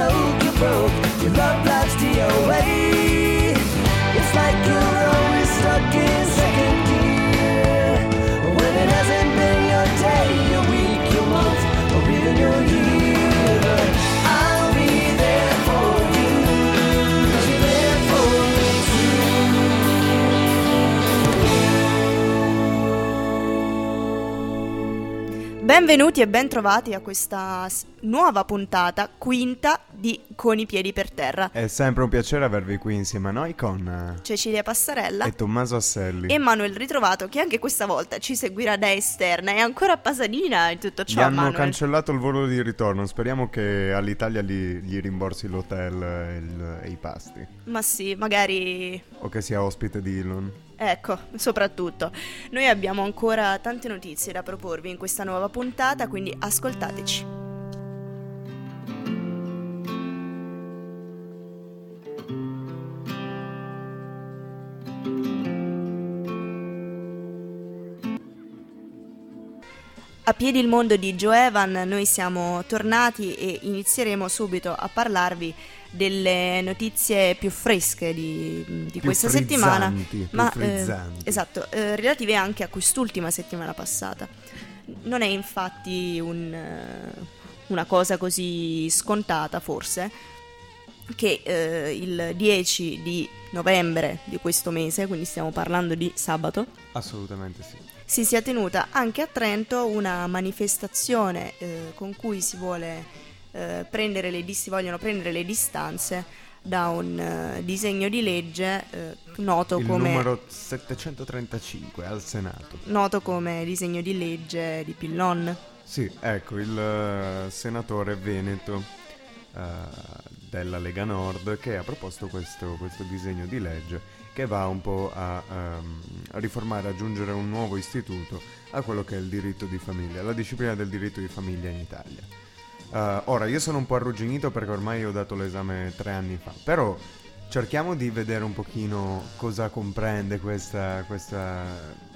choke, you're broke. Your love life's DOA. Benvenuti e bentrovati a questa nuova puntata, quinta di Con i piedi per terra. È sempre un piacere avervi qui insieme a noi con eh, Cecilia Passarella e Tommaso Asselli. e Manuel Ritrovato che anche questa volta ci seguirà da esterna e ancora a Pasadena in tutto Gli ciò, hanno Manuel. cancellato il volo di ritorno, speriamo che all'Italia gli, gli rimborsi l'hotel e, il- e i pasti. Ma sì, magari O che sia ospite di Elon. Ecco, soprattutto. Noi abbiamo ancora tante notizie da proporvi in questa nuova puntata, quindi ascoltateci. A piedi il mondo di Joe Evan, noi siamo tornati e inizieremo subito a parlarvi delle notizie più fresche di, di Più questa settimana, ma eh, esatto, eh, relative anche a quest'ultima settimana passata. Non è infatti un, eh, una cosa così scontata, forse, che eh, il 10 di novembre di questo mese, quindi stiamo parlando di sabato, Assolutamente sì. si sia tenuta anche a Trento una manifestazione eh, con cui si vuole eh, prendere le si vogliono prendere le distanze da un eh, disegno di legge eh, noto, il come, numero 735 al Senato. noto come disegno di legge di Pillon. Sì, ecco, il eh, senatore veneto della Lega Nord che ha proposto questo, questo disegno di legge che va un po' a, ehm, a riformare, aggiungere un nuovo istituto a quello che è il diritto di famiglia, la disciplina del diritto di famiglia in Italia. Eh, ora, io sono un po' arrugginito perché ormai ho dato l'esame tre anni fa, però cerchiamo di vedere un pochino cosa comprende questa, questa,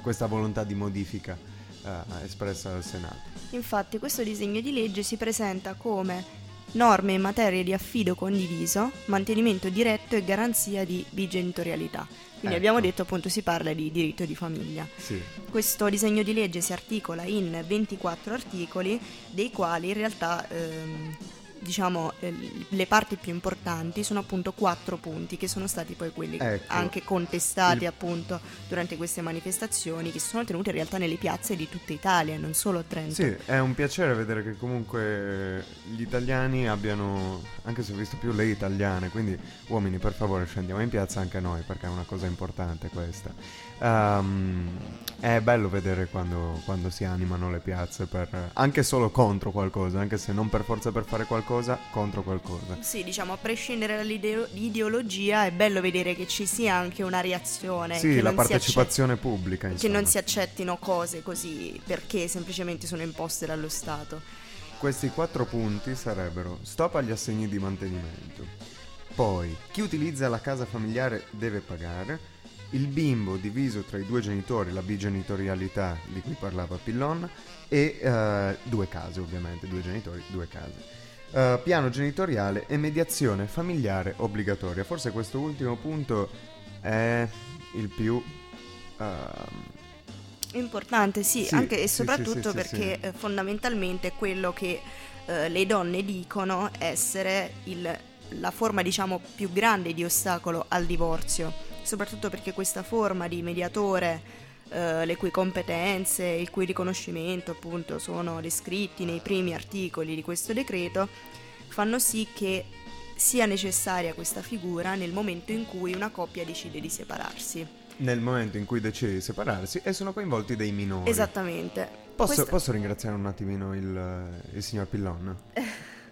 questa volontà di modifica eh, espressa dal Senato. Infatti questo disegno di legge si presenta come norme in materia di affido condiviso, mantenimento diretto e garanzia di bigenitorialità. Quindi Ecco. abbiamo detto appunto si parla di diritto di famiglia. Sì. Questo disegno di legge si articola in 24 articoli, dei quali in realtà ehm, diciamo eh, le parti più importanti sono appunto quattro punti che sono stati poi quelli Ecco. anche contestati Il- appunto durante queste manifestazioni che si sono tenute in realtà nelle piazze di tutta Italia, non solo a Trento. Sì, è un piacere vedere che comunque gli italiani abbiano, anche se ho visto più le italiane, quindi uomini per favore scendiamo in piazza anche noi perché è una cosa importante questa. Ehm, è bello vedere quando, quando si animano le piazze per, anche solo contro qualcosa, anche se non per forza per fare qualcosa, contro qualcosa. Sì, diciamo, a prescindere dall'ideologia è bello vedere che ci sia anche una reazione. sì, che la partecipazione pubblica, accetti- Che insomma. non si accettino cose così perché semplicemente sono imposte dallo Stato. Questi quattro punti sarebbero stop agli assegni di mantenimento, poi chi utilizza la casa familiare deve pagare, il bimbo diviso tra i due genitori, la bigenitorialità di cui parlava Pillon, e eh, due case ovviamente, due genitori, due case. Eh, piano genitoriale e mediazione familiare obbligatoria. Forse questo ultimo punto è il più... ehm, Importante, sì, Sì, anche e soprattutto sì, sì, perché eh, fondamentalmente quello che eh, le donne dicono essere il- la forma, diciamo, più grande di ostacolo al divorzio, soprattutto perché questa forma di mediatore, eh, le cui competenze, il cui riconoscimento appunto sono descritti nei primi articoli di questo decreto, fanno sì che sia necessaria questa figura nel momento in cui una coppia decide di separarsi. nel momento in cui decide di separarsi e sono coinvolti dei minori. Esattamente. Posso, Questa- posso ringraziare un attimino il, il signor Pillon?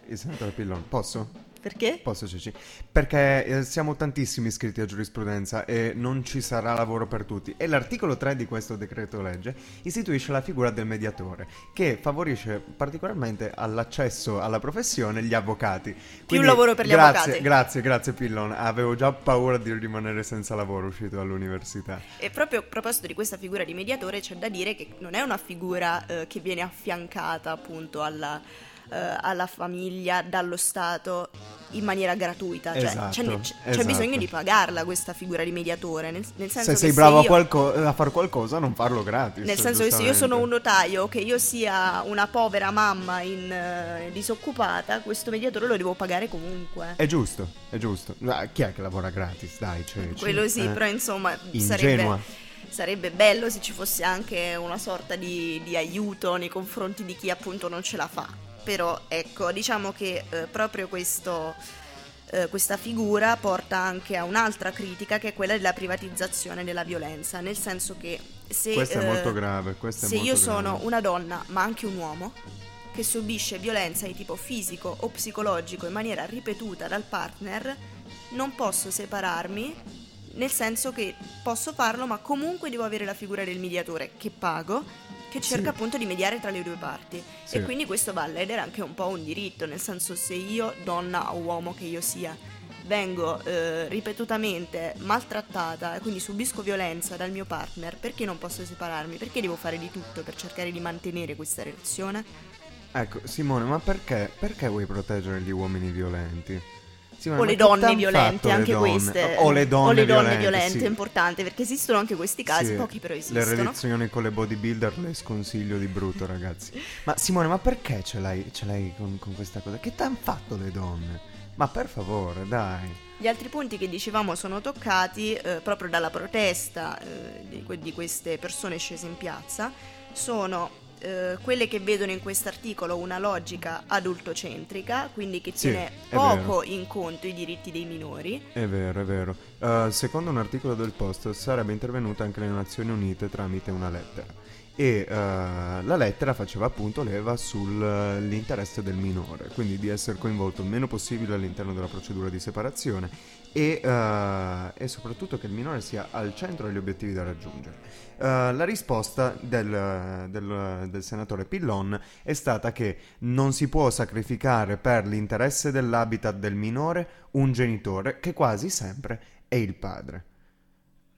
Il senatore Pillon, posso? Perché? Posso Ceci? Perché eh, siamo tantissimi iscritti a giurisprudenza e non ci sarà lavoro per tutti. E l'articolo 3 di questo decreto legge istituisce la figura del mediatore, che favorisce particolarmente all'accesso alla professione gli avvocati. Quindi, lavoro per gli grazie, avvocati. Grazie, grazie Pillon. Avevo già paura di rimanere senza lavoro uscito dall'università. E proprio a proposito di questa figura di mediatore c'è da dire che non è una figura eh, che viene affiancata appunto alla- eh, alla famiglia dallo Stato in maniera gratuita, cioè Esatto, c'è, c'è- esatto. bisogno di pagarla questa figura di mediatore, nel, nel senso Se sei bravo a, io- qualco- a fare qualcosa, non farlo gratis. nel senso che se io sono un notaio, che io sia una povera mamma in, eh, disoccupata, questo mediatore lo devo pagare comunque. È giusto, è giusto. Ma chi è che lavora gratis? Dai, cioè, Quello sì, eh. però insomma Ingenua. sarebbe, sarebbe bello se ci fosse anche una sorta di, di aiuto nei confronti di chi appunto non ce la fa. Però ecco, diciamo che eh, proprio questo, eh, questa figura porta anche a un'altra critica che è quella della privatizzazione della violenza, nel senso che se, Questo è eh, molto grave. Questo se io grave. sono una donna, ma anche un uomo, che subisce violenza di tipo fisico o psicologico in maniera ripetuta dal partner, non posso separarmi, nel senso che posso farlo, ma comunque devo avere la figura del mediatore che pago, che cerca Sì. appunto di mediare tra le due parti. Sì. E quindi questo va a ledere anche un po' un diritto, nel senso se io, donna o uomo che io sia, vengo eh, ripetutamente maltrattata e quindi subisco violenza dal mio partner, perché non posso separarmi? Perché devo fare di tutto per cercare di mantenere questa relazione? Ecco, Simone, ma perché, perché vuoi proteggere gli uomini violenti? Simone, O le donne violente, le anche donne? queste. O le donne, O le donne violente, violente, sì. è importante, perché esistono anche questi casi, Sì, pochi però Le esistono. relazioni con le bodybuilder le sconsiglio di brutto, ragazzi. Ma Simone, ma perché ce l'hai, ce l'hai con, con questa cosa? Che t'hanno fatto le donne? Ma per favore, dai. Gli altri punti che dicevamo sono toccati eh, proprio dalla protesta eh, di, que- di queste persone scese in piazza, sono eh, quelle che vedono in quest'articolo una logica adultocentrica, quindi che Sì, tiene poco in conto i diritti dei minori. È vero, è vero. Uh, secondo un articolo del Post sarebbe intervenuta anche le Nazioni Unite tramite una lettera. E uh, la lettera faceva appunto leva sull'interesse del minore, quindi di essere coinvolto il meno possibile all'interno della procedura di separazione e, uh, e soprattutto che il minore sia al centro degli obiettivi da raggiungere. Uh, la risposta del, del- del senatore Pillon è stata che non si può sacrificare per l'interesse dell'habitat del minore un genitore che quasi sempre è il padre.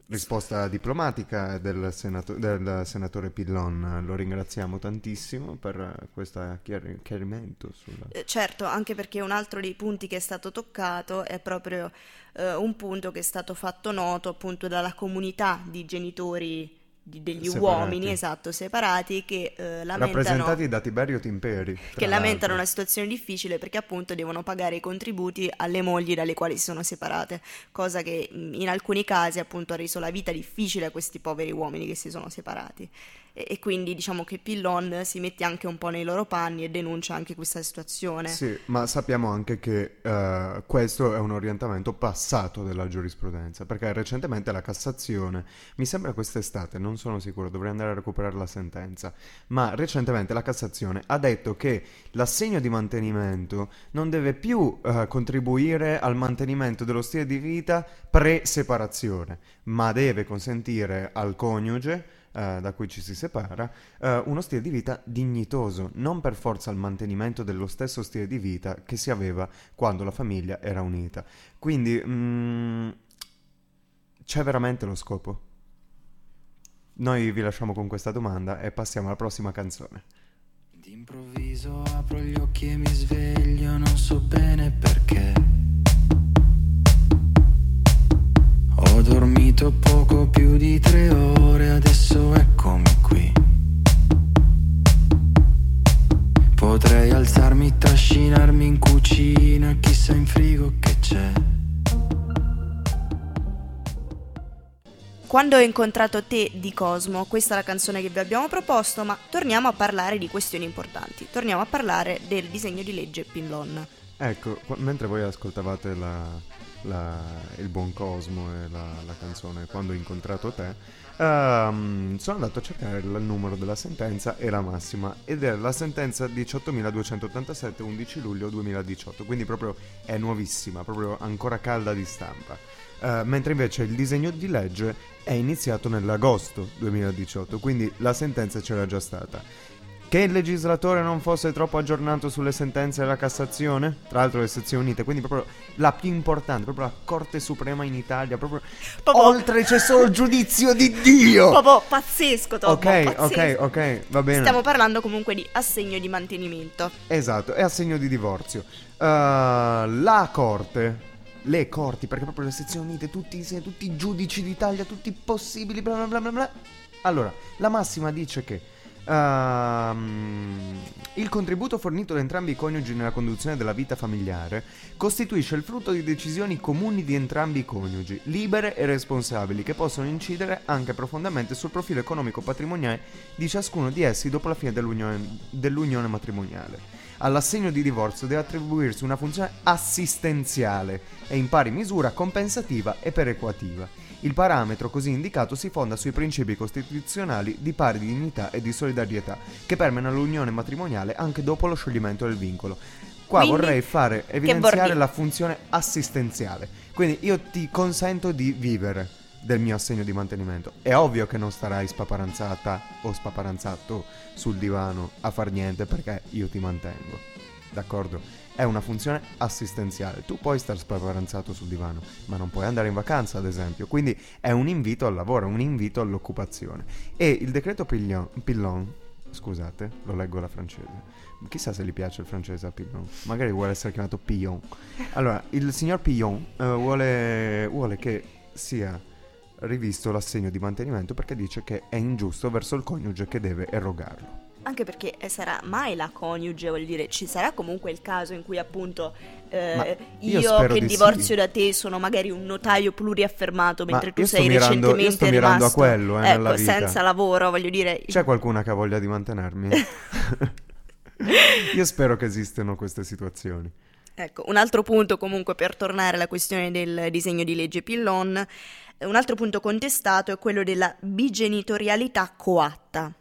Risposta diplomatica del, senato- del senatore Pillon, lo ringraziamo tantissimo per questo chiar- chiarimento. Sulla... Eh, certo, anche perché un altro dei punti che è stato toccato è proprio eh, un punto che è stato fatto noto appunto dalla comunità di genitori degli Separati. uomini, esatto, separati, che eh, lamentano... Rappresentati da Tiberio Timperi. che lamentano una situazione difficile perché appunto devono pagare i contributi alle mogli dalle quali si sono separate, cosa che in alcuni casi appunto ha reso la vita difficile a questi poveri uomini che si sono separati. E, e quindi diciamo che Pillon si mette anche un po' nei loro panni e denuncia anche questa situazione. Sì, ma sappiamo anche che eh, questo è un orientamento passato della giurisprudenza, perché recentemente la Cassazione, mi sembra quest'estate, non sono sicuro, dovrei andare a recuperare la sentenza, ma recentemente la Cassazione ha detto che l'assegno di mantenimento non deve più eh, contribuire al mantenimento dello stile di vita pre-separazione, ma deve consentire al coniuge eh, da cui ci si separa, eh, uno stile di vita dignitoso, non per forza il mantenimento dello stesso stile di vita che si aveva quando la famiglia era unita. Quindi mm, c'è veramente lo scopo? Noi vi lasciamo con questa domanda e passiamo alla prossima canzone. D'improvviso apro gli occhi e mi sveglio, non so bene perché. Dormito poco più di tre ore, adesso eccomi qui. Potrei alzarmi, trascinarmi in cucina, chissà in frigo che c'è. Quando ho incontrato te di Cosmo, questa è la canzone che vi abbiamo proposto, ma torniamo a parlare di questioni importanti. Torniamo a parlare del disegno di legge Pillon. Ecco, mentre voi ascoltavate la- la- il buon Cosmo e la, la canzone Quando ho incontrato te, ehm, sono andato a cercare il numero della sentenza e la massima ed è la sentenza 18.287 11 luglio 2018, quindi proprio è nuovissima, proprio ancora calda di stampa. Eh, mentre invece il disegno di legge è iniziato nell'agosto 2018, quindi la sentenza c'era già stata. Che il legislatore non fosse troppo aggiornato sulle sentenze della Cassazione, tra l'altro le sezioni unite, quindi proprio la più importante, proprio la Corte Suprema in Italia, proprio Proprio- oltre c'è solo il giudizio di Dio. Proprio pazzesco, Tom. Ok, ok, pazzesco. ok, va bene. Stiamo parlando comunque di assegno di mantenimento. Esatto, è assegno di divorzio. Uh, la corte, le corti, perché proprio le sezioni unite, tutti, insieme, tutti i giudici d'Italia, tutti possibili, bla bla bla bla bla. Allora, la massima dice che ehm, il contributo fornito da entrambi i coniugi nella conduzione della vita familiare costituisce il frutto di decisioni comuni di entrambi i coniugi, libere e responsabili, che possono incidere anche profondamente sul profilo economico-patrimoniale di ciascuno di essi dopo la fine dell'unione, dell'unione matrimoniale. All'assegno di divorzio deve attribuirsi una funzione assistenziale e in pari misura compensativa e perequativa. Il parametro così indicato si fonda sui principi costituzionali di pari dignità e di solidarietà che permeano l'unione matrimoniale anche dopo lo scioglimento del vincolo. Qua Quindi, vorrei fare evidenziare la funzione assistenziale. Quindi io ti consento di vivere del mio assegno di mantenimento. È ovvio che non starai spaparanzata o spaparanzato sul divano a far niente perché io ti mantengo. D'accordo? È una funzione assistenziale. Tu puoi star spaparanzato sul divano, ma non puoi andare in vacanza, ad esempio. Quindi è un invito al lavoro, un invito all'occupazione. E il decreto Pillon, Pillon scusate, lo leggo alla francese. Chissà se gli piace il francese a Pillon. Magari vuole essere chiamato Pillon. Allora, il signor Pillon eh, vuole, vuole che sia rivisto l'assegno di mantenimento perché dice che è ingiusto verso il coniuge che deve erogarlo. Anche perché eh, sarà mai la coniuge, vuol dire, ci sarà comunque il caso in cui appunto eh, Ma io io, che di divorzio sì. da te sono magari un notaio pluriaffermato mentre tu io sto sei mirando- io recentemente sto mirando a rimasto quello, eh, ecco, senza lavoro, voglio dire, C'è qualcuna che ha voglia di mantenermi? Io spero che esistano queste situazioni. Ecco, un altro punto comunque per tornare alla questione del disegno di legge Pillon, un altro punto contestato è quello della bigenitorialità coatta,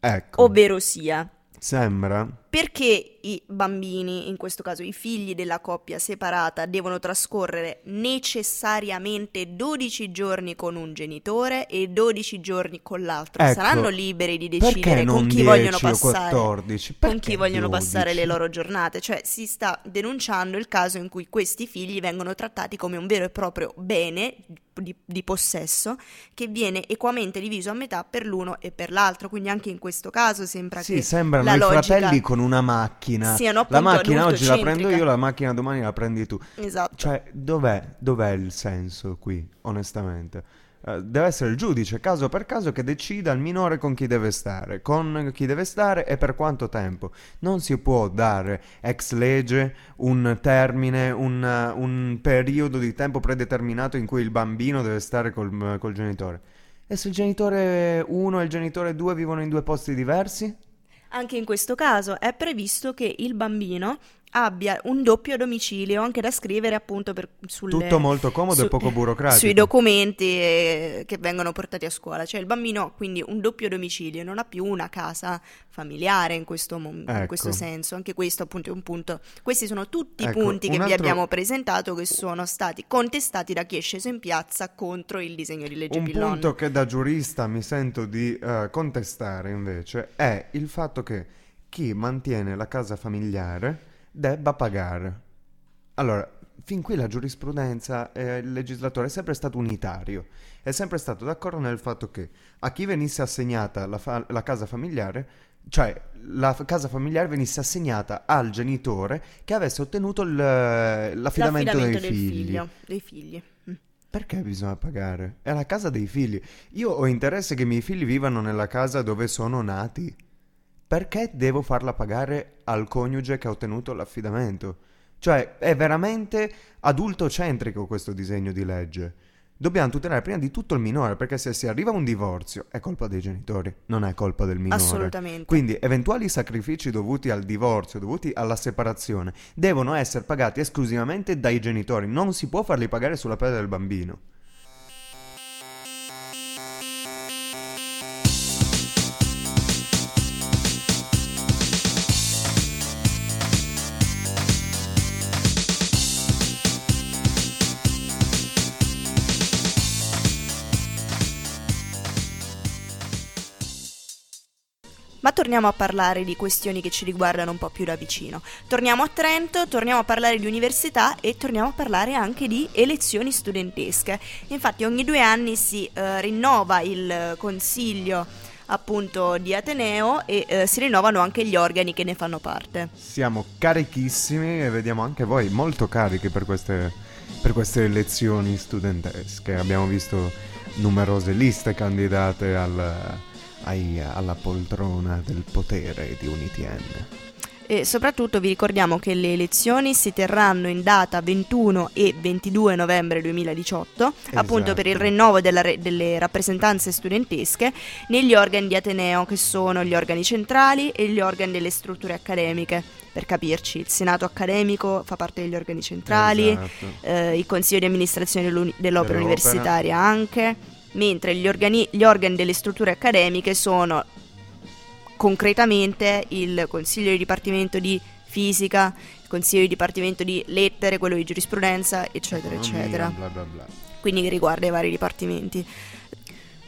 Ecco, ovvero sia sembra perché i bambini, in questo caso i figli della coppia separata, devono trascorrere necessariamente 12 giorni con un genitore e 12 giorni con l'altro. Ecco, Saranno liberi di decidere con chi 10 vogliono passare 14? con chi vogliono 12? passare le loro giornate, cioè si sta denunciando il caso in cui questi figli vengono trattati come un vero e proprio bene di, di possesso che viene equamente diviso a metà per l'uno e per l'altro, quindi anche in questo caso sembra Sì, che sembrano la i logica fratelli con una macchina. siano la appunto macchina oggi la prendo io, la macchina domani la prendi tu. Esatto. Cioè, dov'è, dov'è il senso qui, onestamente? Eh, deve essere il giudice, caso per caso, che decida il minore con chi deve stare, con chi deve stare e per quanto tempo. Non si può dare ex legge un termine, un, uh, un periodo di tempo predeterminato in cui il bambino deve stare col, col genitore. E se il genitore 1 e il genitore 2 vivono in due posti diversi? Anche in questo caso è previsto che il bambino abbia un doppio domicilio anche da scrivere appunto per, sulle, Tutto molto comodo e poco burocratico. Sui documenti eh, che vengono portati a scuola. Cioè il bambino ha quindi un doppio domicilio, non ha più una casa familiare in questo, in Ecco. questo senso. Anche questo appunto è un punto. Questi sono tutti i Ecco, punti che un vi altro- abbiamo presentato che sono stati contestati da chi è sceso in piazza contro il disegno di legge Un Pillon. punto che da giurista mi sento di eh, contestare invece è il fatto che chi mantiene la casa familiare debba pagare. Allora, fin qui la giurisprudenza e il legislatore è sempre stato unitario, è sempre stato d'accordo nel fatto che a chi venisse assegnata la, fa- la casa familiare, cioè la f- casa familiare venisse assegnata al genitore che avesse ottenuto il- l'affidamento, dei del figli. figlio, dei figli. Mm. Perché bisogna pagare? È la casa dei figli. Io ho interesse che i miei figli vivano nella casa dove sono nati. Perché devo farla pagare al coniuge che ha ottenuto l'affidamento? Cioè, è veramente adultocentrico questo disegno di legge. Dobbiamo tutelare prima di tutto il minore, perché se si arriva a un divorzio è colpa dei genitori, non è colpa del minore. Assolutamente. Quindi eventuali sacrifici dovuti al divorzio, dovuti alla separazione, devono essere pagati esclusivamente dai genitori, non si può farli pagare sulla pelle del bambino. Ma torniamo a parlare di questioni che ci riguardano un po' più da vicino. Torniamo a Trento, torniamo a parlare di università e torniamo a parlare anche di elezioni studentesche. Infatti ogni due anni si eh, rinnova il consiglio appunto di Ateneo e eh, si rinnovano anche gli organi che ne fanno parte. Siamo carichissimi e vediamo anche voi molto carichi per queste, per queste elezioni studentesche. Abbiamo visto numerose liste candidate al, ai- alla poltrona del potere di UNITN. E soprattutto vi ricordiamo che le elezioni si terranno in data 21 e 22 novembre 2018, appunto per il Esatto. rinnovo re- delle rappresentanze studentesche negli organi di Ateneo, che sono gli organi centrali e gli organi delle strutture accademiche. Per capirci, il Senato accademico fa parte degli organi centrali, Esatto. eh, il Consiglio di amministrazione dell'opera Dell'opera. universitaria anche, mentre gli organi, gli organi delle strutture accademiche sono concretamente il Consiglio di Dipartimento di Fisica, il Consiglio di Dipartimento di Lettere, quello di Giurisprudenza, eccetera, eccetera. Bla bla bla. Quindi che riguarda i vari dipartimenti.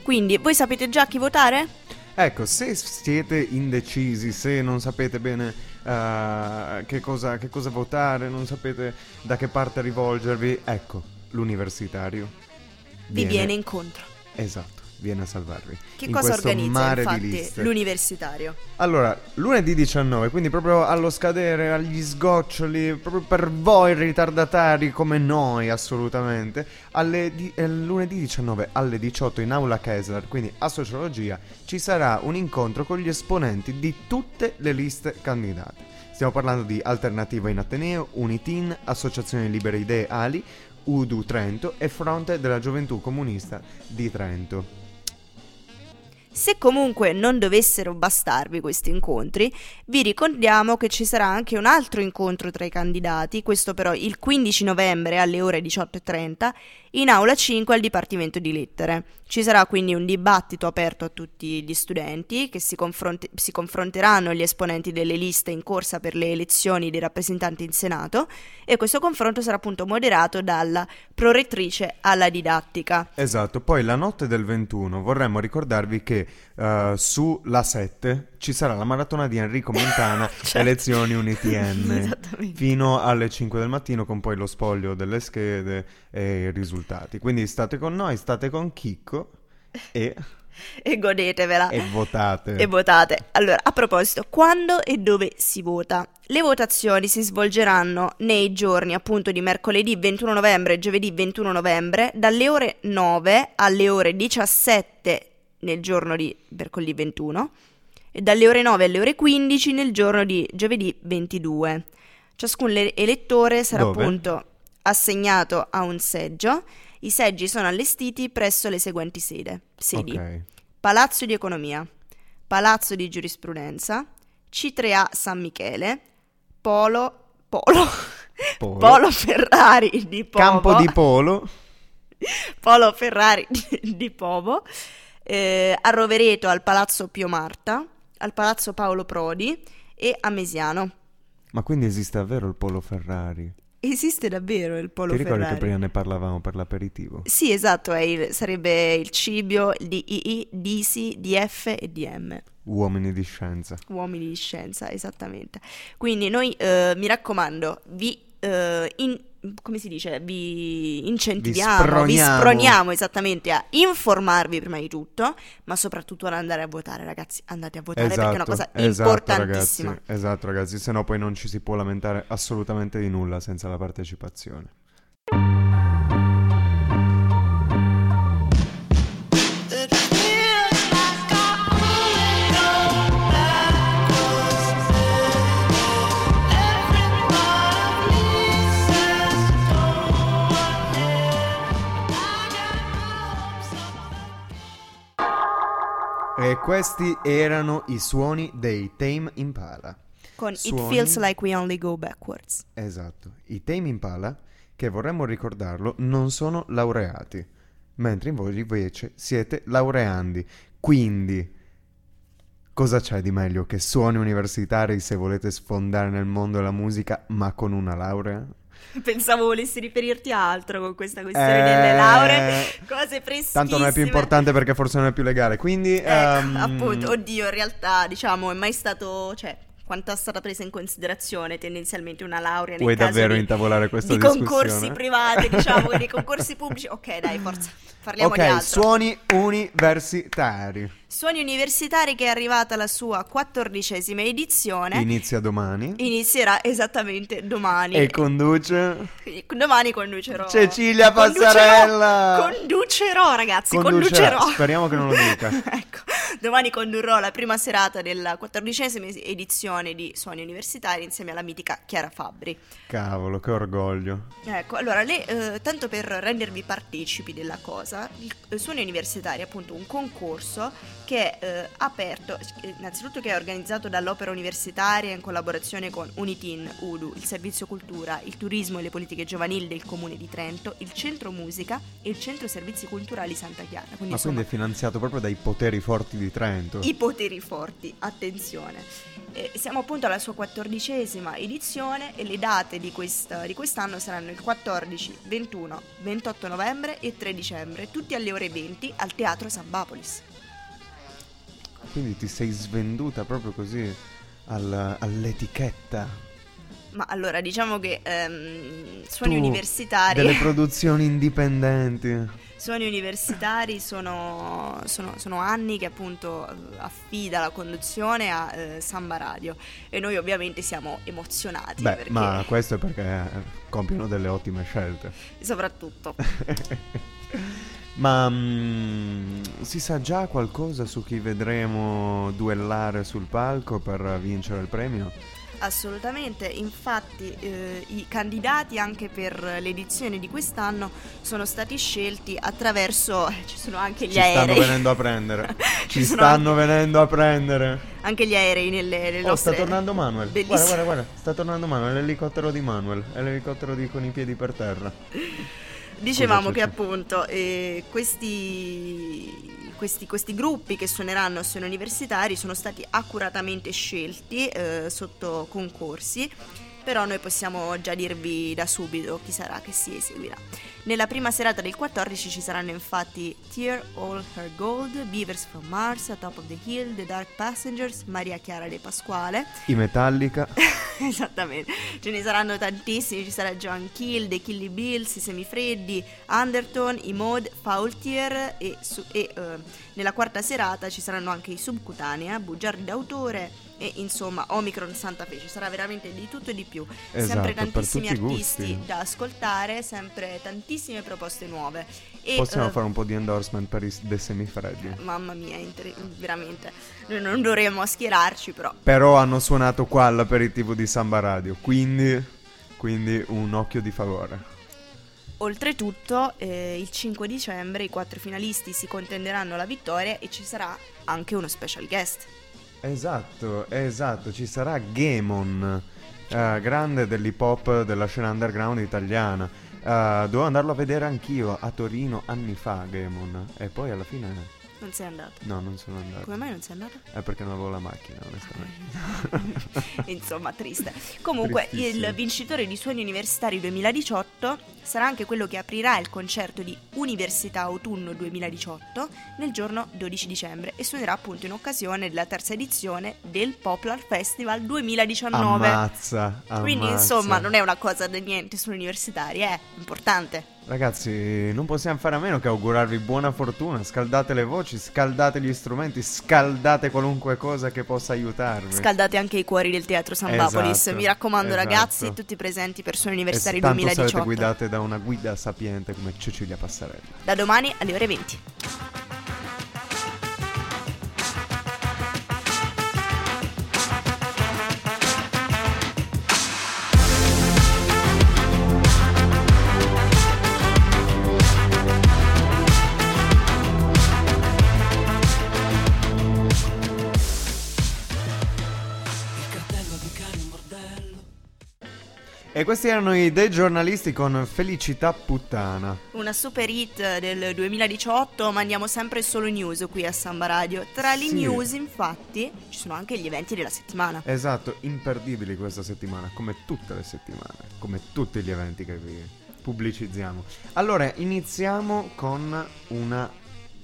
Quindi, voi sapete già chi votare? Ecco, se siete indecisi, se non sapete bene eh, che, cosa, che cosa votare, non sapete da che parte rivolgervi, ecco, l'universitario Vi viene incontro. Esatto, viene a salvarvi. Che cosa organizza infatti l'universitario? Allora, lunedì 19, quindi proprio allo scadere, agli sgoccioli, proprio per voi ritardatari come noi assolutamente, alle di- eh, lunedì 19 alle 18 in aula Kessler, quindi a sociologia, ci sarà un incontro con gli esponenti di tutte le liste candidate. Stiamo parlando di Alternativa in Ateneo, Unitin, Associazione Libere Idee Ali, Udu Trento e Fronte della Gioventù Comunista di Trento. Se comunque non dovessero bastarvi questi incontri, vi ricordiamo che ci sarà anche un altro incontro tra i candidati, questo però il 15 novembre alle ore 18.30, in aula 5 al Dipartimento di Lettere. Ci sarà quindi un dibattito aperto a tutti gli studenti che si, confronte- si confronteranno gli esponenti delle liste in corsa per le elezioni dei rappresentanti in Senato e questo confronto sarà appunto moderato dalla prorettrice alla didattica. Esatto, poi la notte del 21 vorremmo ricordarvi che eh, su La 7 ci sarà la maratona di Enrico Montana, Certo. elezioni UNITN, fino alle 5 del mattino con poi lo spoglio delle schede e i risultati. Quindi state con noi, state con Chicco e, E godetevela. e votate. e votate. Allora, a proposito, quando e dove si vota? Le votazioni si svolgeranno nei giorni appunto di mercoledì 21 novembre e giovedì 21 novembre dalle ore 9 alle ore 17 nel giorno di mercoledì 21 e dalle ore 9 alle ore 15 nel giorno di giovedì 22. Ciascun le- elettore sarà Dove? appunto assegnato a un seggio. I seggi sono allestiti presso le seguenti sede- sedi. Ok. Palazzo di Economia, Palazzo di Giurisprudenza, C3A San Michele, Polo, Polo, Polo. Polo Ferrari di Povo, Campo di polo. Polo Ferrari di, di Povo, eh, a Rovereto al Palazzo Pio Marta, al Palazzo Paolo Prodi e a Mesiano. Ma quindi esiste davvero il polo Ferrari? Esiste davvero il Polo Ti ricordi Ferrari? che prima ne parlavamo per l'aperitivo? Sì, esatto, è il- sarebbe il Cibio, il DII, DC, DF e DM. Uomini di scienza. Uomini di scienza, esattamente. Quindi noi, eh, mi raccomando, vi, eh, in- come si dice, vi incentiviamo, vi sproniamo. sproniamo esattamente a informarvi prima di tutto, ma soprattutto ad andare a votare, ragazzi. Andate a votare perché è una cosa esatto, importantissima. Ragazzi, esatto, ragazzi, se no poi non ci si può lamentare assolutamente di nulla senza la partecipazione. Questi erano i suoni dei Tame Impala. Con Suoni- It Feels Like We Only Go Backwards. Esatto, i Tame Impala, che vorremmo ricordarlo, non sono laureati, mentre voi invece siete laureandi. Quindi, cosa c'è di meglio che suoni universitari se volete sfondare nel mondo della musica, ma con una laurea? Pensavo volessi riferirti a altro con questa questione Eh, delle lauree, cose prestissime. Tanto non è più importante perché forse non è più legale. Quindi, Ecco, ehm, appunto, oddio, in realtà, diciamo, è mai stato, cioè, quanto è stata presa in considerazione tendenzialmente una laurea nel vuoi davvero di, intavolare questa di discussione? concorsi privati, diciamo, che dei concorsi pubblici. Ok, dai, forza, parliamo di Ok, altro. suoni universitari. Suoni universitari che è arrivata la sua quattordicesima edizione. Inizia domani. Inizierà esattamente domani. E conduce Domani conducerò. Cecilia conducerò- Passarella. Conducerò, ragazzi, Conducerà. conducerò. Speriamo che non lo dica. ecco, domani condurrò la prima serata della quattordicesima edizione di Suoni Universitari insieme alla mitica Chiara Fabbri. Cavolo, che orgoglio. Ecco, allora, le, eh, tanto per rendervi partecipi della cosa, il eh, Suoni Universitari è appunto un concorso che è eh, aperto, eh, innanzitutto che è organizzato dall'Opera Universitaria in collaborazione con Unitin, UDU, il Servizio Cultura, il Turismo e le Politiche Giovanili del Comune di Trento, il Centro Musica e il Centro Servizi Culturali Santa Chiara. Quindi, Ma insomma, quindi è finanziato proprio dai poteri forti di Trento. i poteri forti, attenzione. Eh, siamo appunto alla sua quattordicesima edizione e le date di, questa- di quest'anno saranno il 14, 21, 28 novembre e 3 dicembre, tutti alle ore 20 al Teatro San Bapolis. Quindi ti sei svenduta proprio così al- all'etichetta. Ma allora diciamo che ehm, suoni Tu, universitari, Delle produzioni indipendenti. Suoni universitari sono, sono- sono anni che appunto eh, affida la conduzione a eh, Samba Radio e noi ovviamente siamo emozionati Beh, perché ma questo è perché eh, compiono delle ottime scelte. soprattutto Ma mm, si sa già qualcosa su chi vedremo duellare sul palco per vincere il premio? Assolutamente, infatti eh, i candidati anche per l'edizione di quest'anno sono stati scelti attraverso, eh, ci sono anche gli Ci stanno aerei, venendo a prendere. Ci Ci stanno venendo a prendere. anche gli aerei nelle, nelle Oh, sta nostre... tornando Manuel. Guarda, guarda, guarda. Sta tornando Manuel. È l'elicottero di Manuel. È l'elicottero di con i piedi per terra. Dicevamo Scusa, che appunto eh, questi, questi, questi gruppi che suoneranno a suoni universitari sono stati accuratamente scelti eh, sotto concorsi, però noi possiamo già dirvi da subito chi sarà che si eseguirà. Nella prima serata del 14 ci saranno infatti Tear All Her Gold, Beavers from Mars, Top of the Hill, The Dark Passengers, Maria Chiara De Pasquale. I Metallica. Esattamente, ce ne saranno tantissimi, ci sarà Joan Kill, The Killy Bills, i Semifreddi, Underton, i Mod, Faultier e, su- e, eh, nella quarta serata ci saranno anche i Subcutanea, Bugiardi d'autore e insomma Omicron Santa Fe, ci sarà veramente di tutto e di più, sempre Esatto, per tantissimi artisti da ascoltare, sempre tantissime proposte nuove. E, Possiamo eh, fare un po' di endorsement per i The Semifreddi. Mamma mia, inter- veramente, noi non dovremmo schierarci però. Però hanno suonato qua all'aperitivo di Samba Radio. Quindi, quindi un occhio di favore. Oltretutto, eh, il 5 dicembre i quattro finalisti si contenderanno la vittoria e ci sarà anche uno special guest. Esatto, esatto. Ci sarà Gamon, eh, grande dell'hip hop della scena underground italiana. Eh, dovevo andarlo a vedere anch'io a Torino anni fa, Gamon. E poi alla fine. Non sei andato. No, non sono andato. Come mai non sei andato? È perché non avevo la macchina, onestamente. Insomma, triste. Comunque, il vincitore di Suoni Universitari 2018 sarà anche quello che aprirà il concerto di Università Autunno 2018 nel giorno 12 dicembre e suonerà appunto in occasione della terza edizione del Poplar Festival 2019. Ammazza, Quindi, ammazza. insomma, non è una cosa da niente suoni universitari, è importante. Ragazzi, non possiamo fare a meno che augurarvi buona fortuna. Scaldate le voci, scaldate gli strumenti, scaldate qualunque cosa che possa aiutarvi. Scaldate anche i cuori del teatro San. Esatto, Mi raccomando, esatto. ragazzi, tutti presenti per Universitari e tanto 2018. sarete guidate da una guida sapiente come Cecilia Passarella. Da domani alle ore 20. E questi erano i dei giornalisti con Felicità Puttana. Una super hit del 2018, ma andiamo sempre solo news qui a Samba Radio. Tra le Sì. news, infatti, ci sono anche gli eventi della settimana. Esatto, imperdibili questa settimana, come tutte le settimane, come tutti gli eventi che vi pubblicizziamo. Allora, iniziamo con una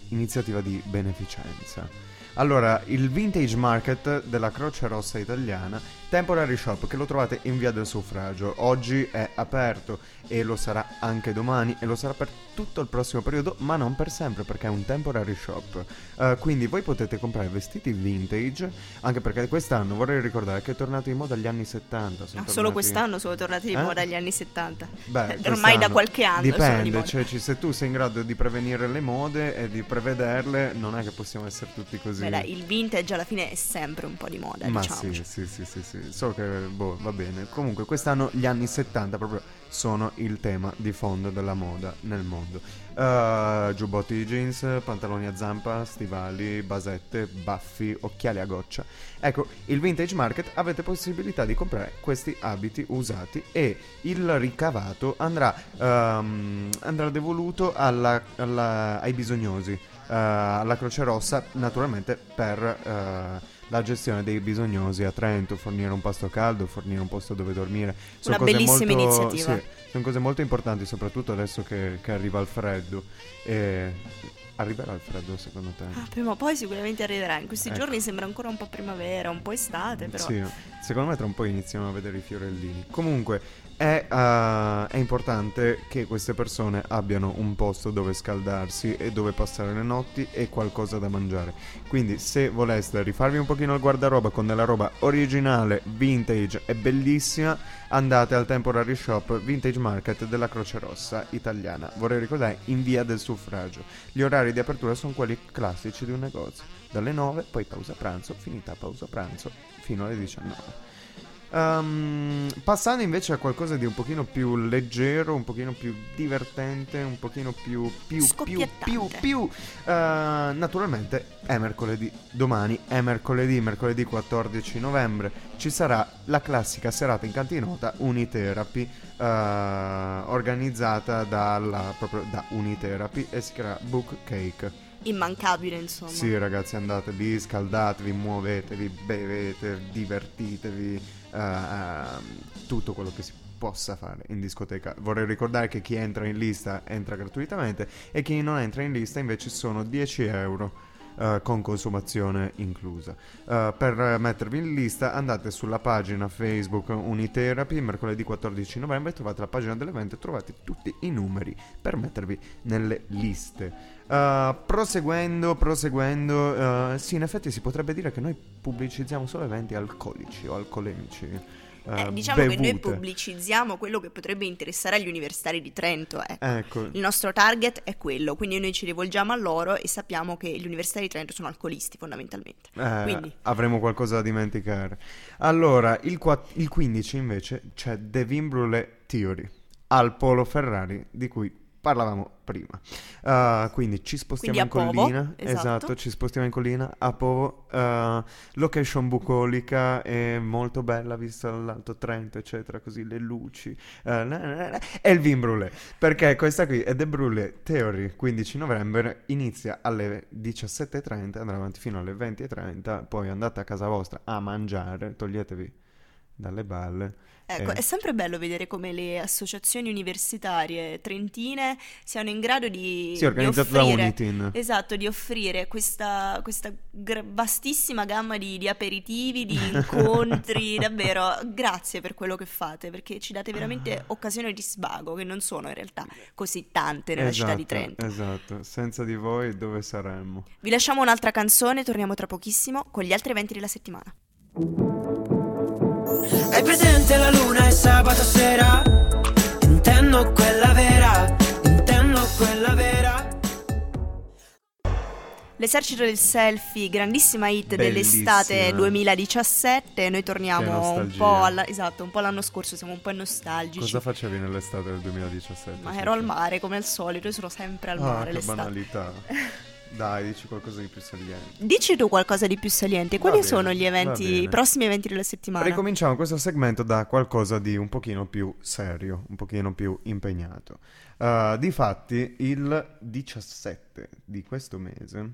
iniziativa di beneficenza. Allora, il Vintage Market della Croce Rossa Italiana, Temporary Shop, che lo trovate in via del suffragio, oggi è aperto e lo sarà anche domani e lo sarà per tutto il prossimo periodo, ma non per sempre perché è un temporary shop. Eh, quindi voi potete comprare vestiti vintage, anche perché quest'anno vorrei ricordare che è tornato in moda agli anni 70. sono Ah, solo tornati- quest'anno sono tornati di Eh? moda agli anni 70. Beh, Ormai da qualche anno di Dipende, moda. cioè ci- se tu sei in grado di prevenire le mode e di prevederle, non è che possiamo essere tutti così. Beh, dai, il vintage alla fine è sempre un po' di moda, Ma diciamo. sì, sì, sì, sì, sì. So che, boh, va bene. Comunque, quest'anno gli anni 70 proprio sono il tema di fondo della moda nel mondo. Uh, giubbotti di jeans, pantaloni a zampa, stivali, basette, baffi, occhiali a goccia. Ecco, il Vintage Market avete possibilità di comprare questi abiti usati e il ricavato andrà, ehm, andrà devoluto alla- alla- ai bisognosi, eh, alla Croce Rossa, naturalmente per eh, la gestione dei bisognosi a Trento, fornire un pasto caldo, fornire un posto dove dormire. Una cose bellissima molto- iniziativa. sì, sono cose molto importanti, soprattutto adesso che, che arriva il freddo. E arriverà il freddo secondo te? Ah, prima o poi sicuramente arriverà. In questi Ecco. giorni sembra ancora un po' primavera, un po' estate, però. Sì, secondo me tra un po' iniziamo a vedere i fiorellini. Comunque è, eh, è importante che queste persone abbiano un posto dove scaldarsi e dove passare le notti e qualcosa da mangiare. Quindi se voleste rifarvi un pochino il guardaroba con della roba originale, vintage e bellissima, andate al Temporary Shop Vintage Market della Croce Rossa italiana. Vorrei ricordare in via del suffragio. Gli orari di apertura sono quelli classici di un negozio. Dalle 9, poi pausa pranzo, finita pausa pranzo, fino alle 19. Ehm, passando invece a qualcosa di un pochino più leggero, un pochino più divertente, un pochino più più più più più eh, naturalmente è mercoledì. Domani è mercoledì, mercoledì 14 novembre ci sarà la classica serata in cantinota Unitherapy eh, organizzata dalla proprio da Unitherapy e si chiama Book Cake. Immancabile, insomma. Sì, ragazzi, andate lì, scaldatevi, muovetevi, bevete, divertitevi, eh, ehm, tutto quello che si possa fare in discoteca. Vorrei ricordare che chi entra in lista entra gratuitamente e chi non entra in lista invece sono 10 euro. Eh, con consumazione inclusa. Eh, per mettervi in lista andate sulla pagina Facebook Unitherapy mercoledì 14 novembre trovate la pagina dell'evento e trovate tutti i numeri per mettervi nelle liste. Uh, proseguendo, proseguendo, uh, sì, in effetti si potrebbe dire che noi pubblicizziamo solo eventi alcolici o alcolemici. Uh, Eh, diciamo che noi bevute. pubblicizziamo quello che potrebbe interessare agli universitari di Trento. ecco. Ecco, Il nostro target è quello, quindi noi ci rivolgiamo a loro e sappiamo che gli universitari di Trento sono alcolisti fondamentalmente. eh, Quindi avremo qualcosa da dimenticare. Allora, il, qua- il 15 invece c'è The Vin Brûlé Theory al Polo Ferrari di cui parlavamo prima. Uh, quindi ci spostiamo Quindi in Povo, collina. esatto. ci spostiamo in collina a Povo. uh, location bucolica e molto bella vista dall'Alto Trento, eccetera. Così le luci. uh, na, na, na, na, e il vin brûlé. Perché questa qui è The Brûlé Theory. 15 novembre inizia alle 17.30, andrà avanti fino alle 20.30. Poi andate a casa vostra a mangiare, toglietevi dalle balle. ecco, Eh. è sempre bello vedere come le associazioni universitarie trentine siano in grado di, Sì, di organizzato da offrire Unitin. Esatto, di offrire questa, questa vastissima gamma di, di aperitivi, di incontri, davvero grazie per quello che fate, perché ci date veramente Ah. occasioni di svago, che non sono in realtà così tante nella città di Trento. Esatto, senza di voi dove saremmo? Vi lasciamo un'altra canzone, torniamo tra pochissimo con gli altri eventi della settimana. Hai presente la luna e sabato sera? Intendo quella vera, intendo quella vera. L'esercito del selfie, grandissima hit Bellissima. dell'estate 2017, noi torniamo un po', alla- esatto, un po' l'anno scorso, siamo un po' nostalgici. Cosa facevi nell'estate del 2017? Ma ero al mare come al solito, io sono sempre al mare Ah, che l'estate. banalità. Dai, dici qualcosa di più saliente. Dici tu qualcosa di più saliente. Quali bene, sono gli eventi, i prossimi eventi della settimana? Ricominciamo questo segmento da qualcosa di un pochino più serio, un pochino più impegnato. Uh, difatti, il 17 di questo mese,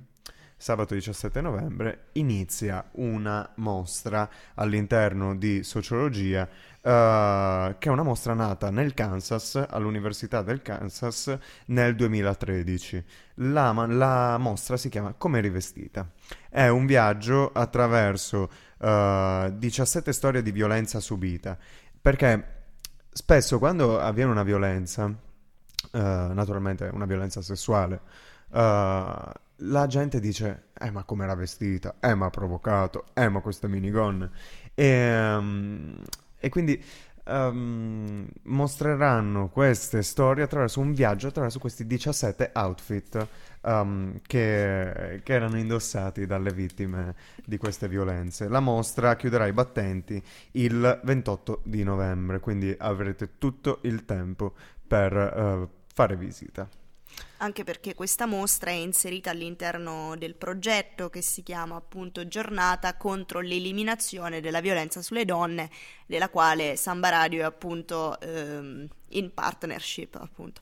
sabato 17 novembre, inizia una mostra all'interno di sociologia, uh, che è una mostra nata nel Kansas, all'Università del Kansas, nel 2013. La, la mostra si chiama Come rivestita. È un viaggio attraverso uh, 17 storie di violenza subita, perché spesso quando avviene una violenza, uh, naturalmente una violenza sessuale, uh, la gente dice, eh ma come era vestita, eh ma ha provocato, eh ma queste minigonne. E, um, e quindi um, mostreranno queste storie attraverso un viaggio, attraverso questi 17 outfit um, che, che erano indossati dalle vittime di queste violenze. La mostra chiuderà i battenti il 28 di novembre, quindi avrete tutto il tempo per uh, fare visita. Anche perché questa mostra è inserita all'interno del progetto che si chiama appunto Giornata contro l'eliminazione della violenza sulle donne, della quale Samba Radio è appunto ehm, in partnership appunto.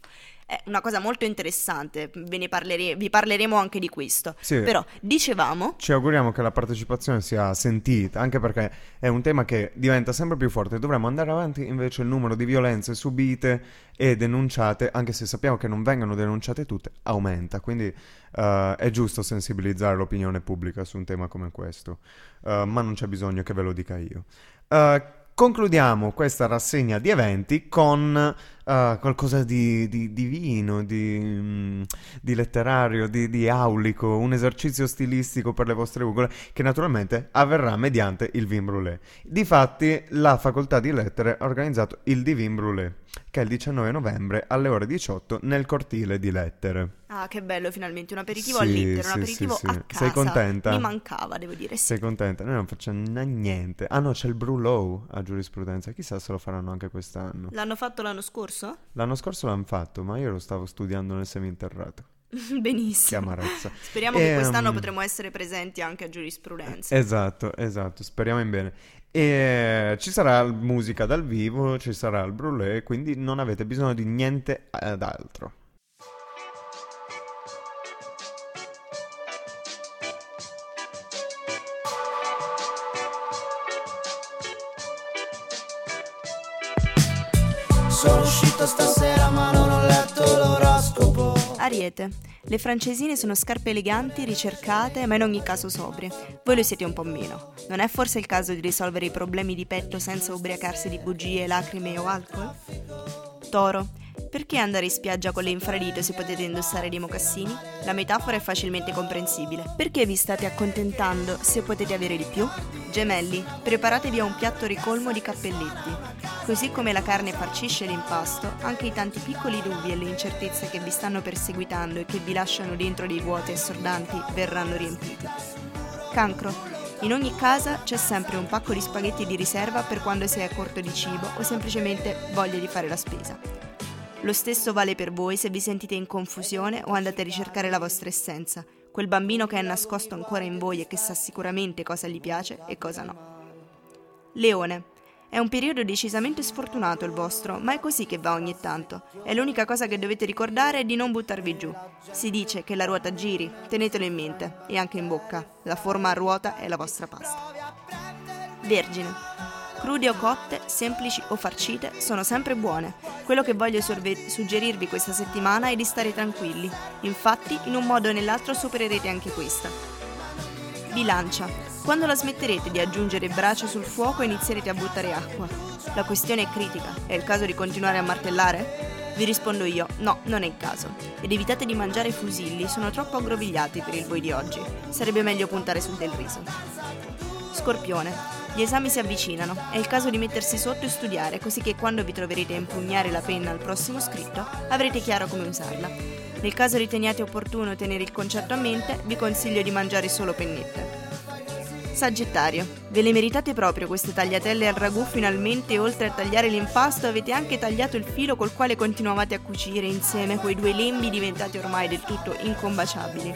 È una cosa molto interessante, parlere- vi parleremo anche di questo. Sì. Però dicevamo Ci auguriamo che la partecipazione sia sentita, anche perché è un tema che diventa sempre più forte. Dovremmo andare avanti, invece il numero di violenze subite e denunciate, anche se sappiamo che non vengono denunciate tutte, aumenta. Quindi eh, è giusto sensibilizzare l'opinione pubblica su un tema come questo, Eh, ma non c'è bisogno che ve lo dica io. Eh, concludiamo questa rassegna di eventi con eh, qualcosa di, di di, mm, di letterario, di, di aulico, un esercizio stilistico per le vostre ugole che naturalmente avverrà mediante il vin brûlé. Difatti la facoltà di lettere ha organizzato il Divin Brûlé, che è il 19 novembre alle ore 18 nel cortile di lettere. Ah, che bello, finalmente un aperitivo Sì, all'interno, sì, un aperitivo sì, a casa. Sei contenta? Mi mancava, devo dire. Sei contenta? Noi non facciamo niente. Ah no, c'è il Brulò a giurisprudenza, chissà se lo faranno anche quest'anno. L'hanno fatto l'anno scorso? L'anno scorso l'hanno fatto, ma io lo stavo studiando nel seminterrato. Che Benissimo. amarezza. Speriamo che Ehm, quest'anno potremo essere presenti anche a giurisprudenza. Esatto, esatto, speriamo in bene. E ci sarà musica dal vivo, ci sarà il brûlé, quindi non avete bisogno di niente ad altro. Sono uscito stasera ma non ho letto l'oroscopo Ariete. Le francesine sono scarpe eleganti, ricercate, ma in ogni caso sobrie. Voi lo siete un po' meno. Non è forse il caso di risolvere i problemi di petto senza ubriacarsi di bugie, lacrime o alcol? Toro. Perché andare in spiaggia con le infradito se potete indossare dei mocassini? La metafora è facilmente comprensibile. Perché vi state accontentando se potete avere di più? Gemelli, preparatevi a un piatto ricolmo di cappelletti. Così come la carne farcisce l'impasto, anche i tanti piccoli dubbi e le incertezze che vi stanno perseguitando e che vi lasciano dentro dei vuoti assordanti verranno riempiti. Cancro. In ogni casa c'è sempre un pacco di spaghetti di riserva per quando si è corto di cibo o semplicemente voglia di fare la spesa. Lo stesso vale per voi se vi sentite in confusione o andate a ricercare la vostra essenza, quel bambino che è nascosto ancora in voi e che sa sicuramente cosa gli piace e cosa no. Leone. È un periodo decisamente sfortunato il vostro, ma è così che va ogni tanto. E l'unica cosa che dovete ricordare è di non buttarvi giù. Si dice che la ruota giri, tenetelo in mente, e anche in bocca. La forma a ruota è la vostra pasta. Vergine. Crude o cotte, semplici o farcite, sono sempre buone. Quello che voglio sorve- suggerirvi questa settimana è di stare tranquilli. Infatti, in un modo o nell'altro supererete anche questa. Bilancia. Quando la smetterete di aggiungere braccia sul fuoco inizierete a buttare acqua. La questione è critica. È il caso di continuare a martellare? Vi rispondo io, no, non è il caso. Ed evitate di mangiare fusilli, sono troppo aggrovigliati per il voi di oggi. Sarebbe meglio puntare sul del riso. Scorpione. Gli esami si avvicinano, è il caso di mettersi sotto e studiare, così che quando vi troverete a impugnare la penna al prossimo scritto avrete chiaro come usarla. Nel caso riteniate opportuno tenere il concetto a mente, vi consiglio di mangiare solo pennette. Sagittario, ve le meritate proprio queste tagliatelle al ragù finalmente oltre a tagliare l'impasto avete anche tagliato il filo col quale continuavate a cucire insieme quei due lembi diventati ormai del tutto incombaciabili.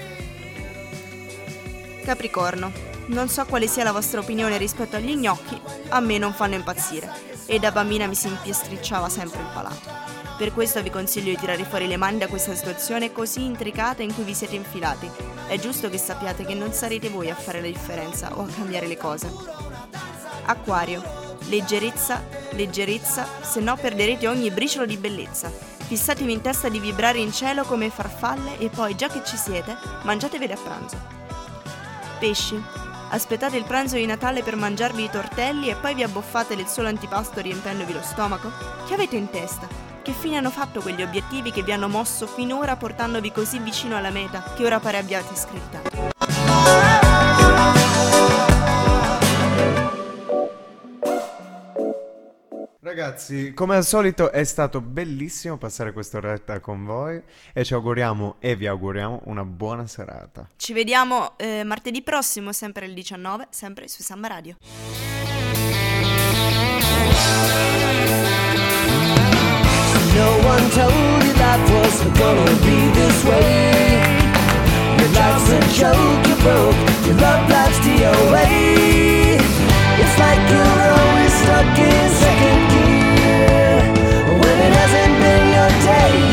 Capricorno, non so quale sia la vostra opinione rispetto agli gnocchi, a me non fanno impazzire e da bambina mi si impiestricciava sempre il palato. Per questo vi consiglio di tirare fuori le mani da questa situazione così intricata in cui vi siete infilati. È giusto che sappiate che non sarete voi a fare la differenza o a cambiare le cose. Acquario, leggerezza, leggerezza, se no perderete ogni briciolo di bellezza. Fissatevi in testa di vibrare in cielo come farfalle e poi, già che ci siete, mangiatevele a pranzo. Pesci, aspettate il pranzo di Natale per mangiarvi i tortelli e poi vi abboffate del solo antipasto riempendovi lo stomaco? Che avete in testa? Che fine hanno fatto quegli obiettivi che vi hanno mosso finora portandovi così vicino alla meta che ora pare abbiate scritta? Ragazzi, come al solito è stato bellissimo passare questa oretta con voi e ci auguriamo e vi auguriamo una buona serata. Ci vediamo eh, martedì prossimo, sempre alle 19, sempre su Samba Radio. No one told you life was gonna be this way. Your life's a joke, you broke. Your love life's DOA. It's like you're always stuck in second gear when it hasn't been your day.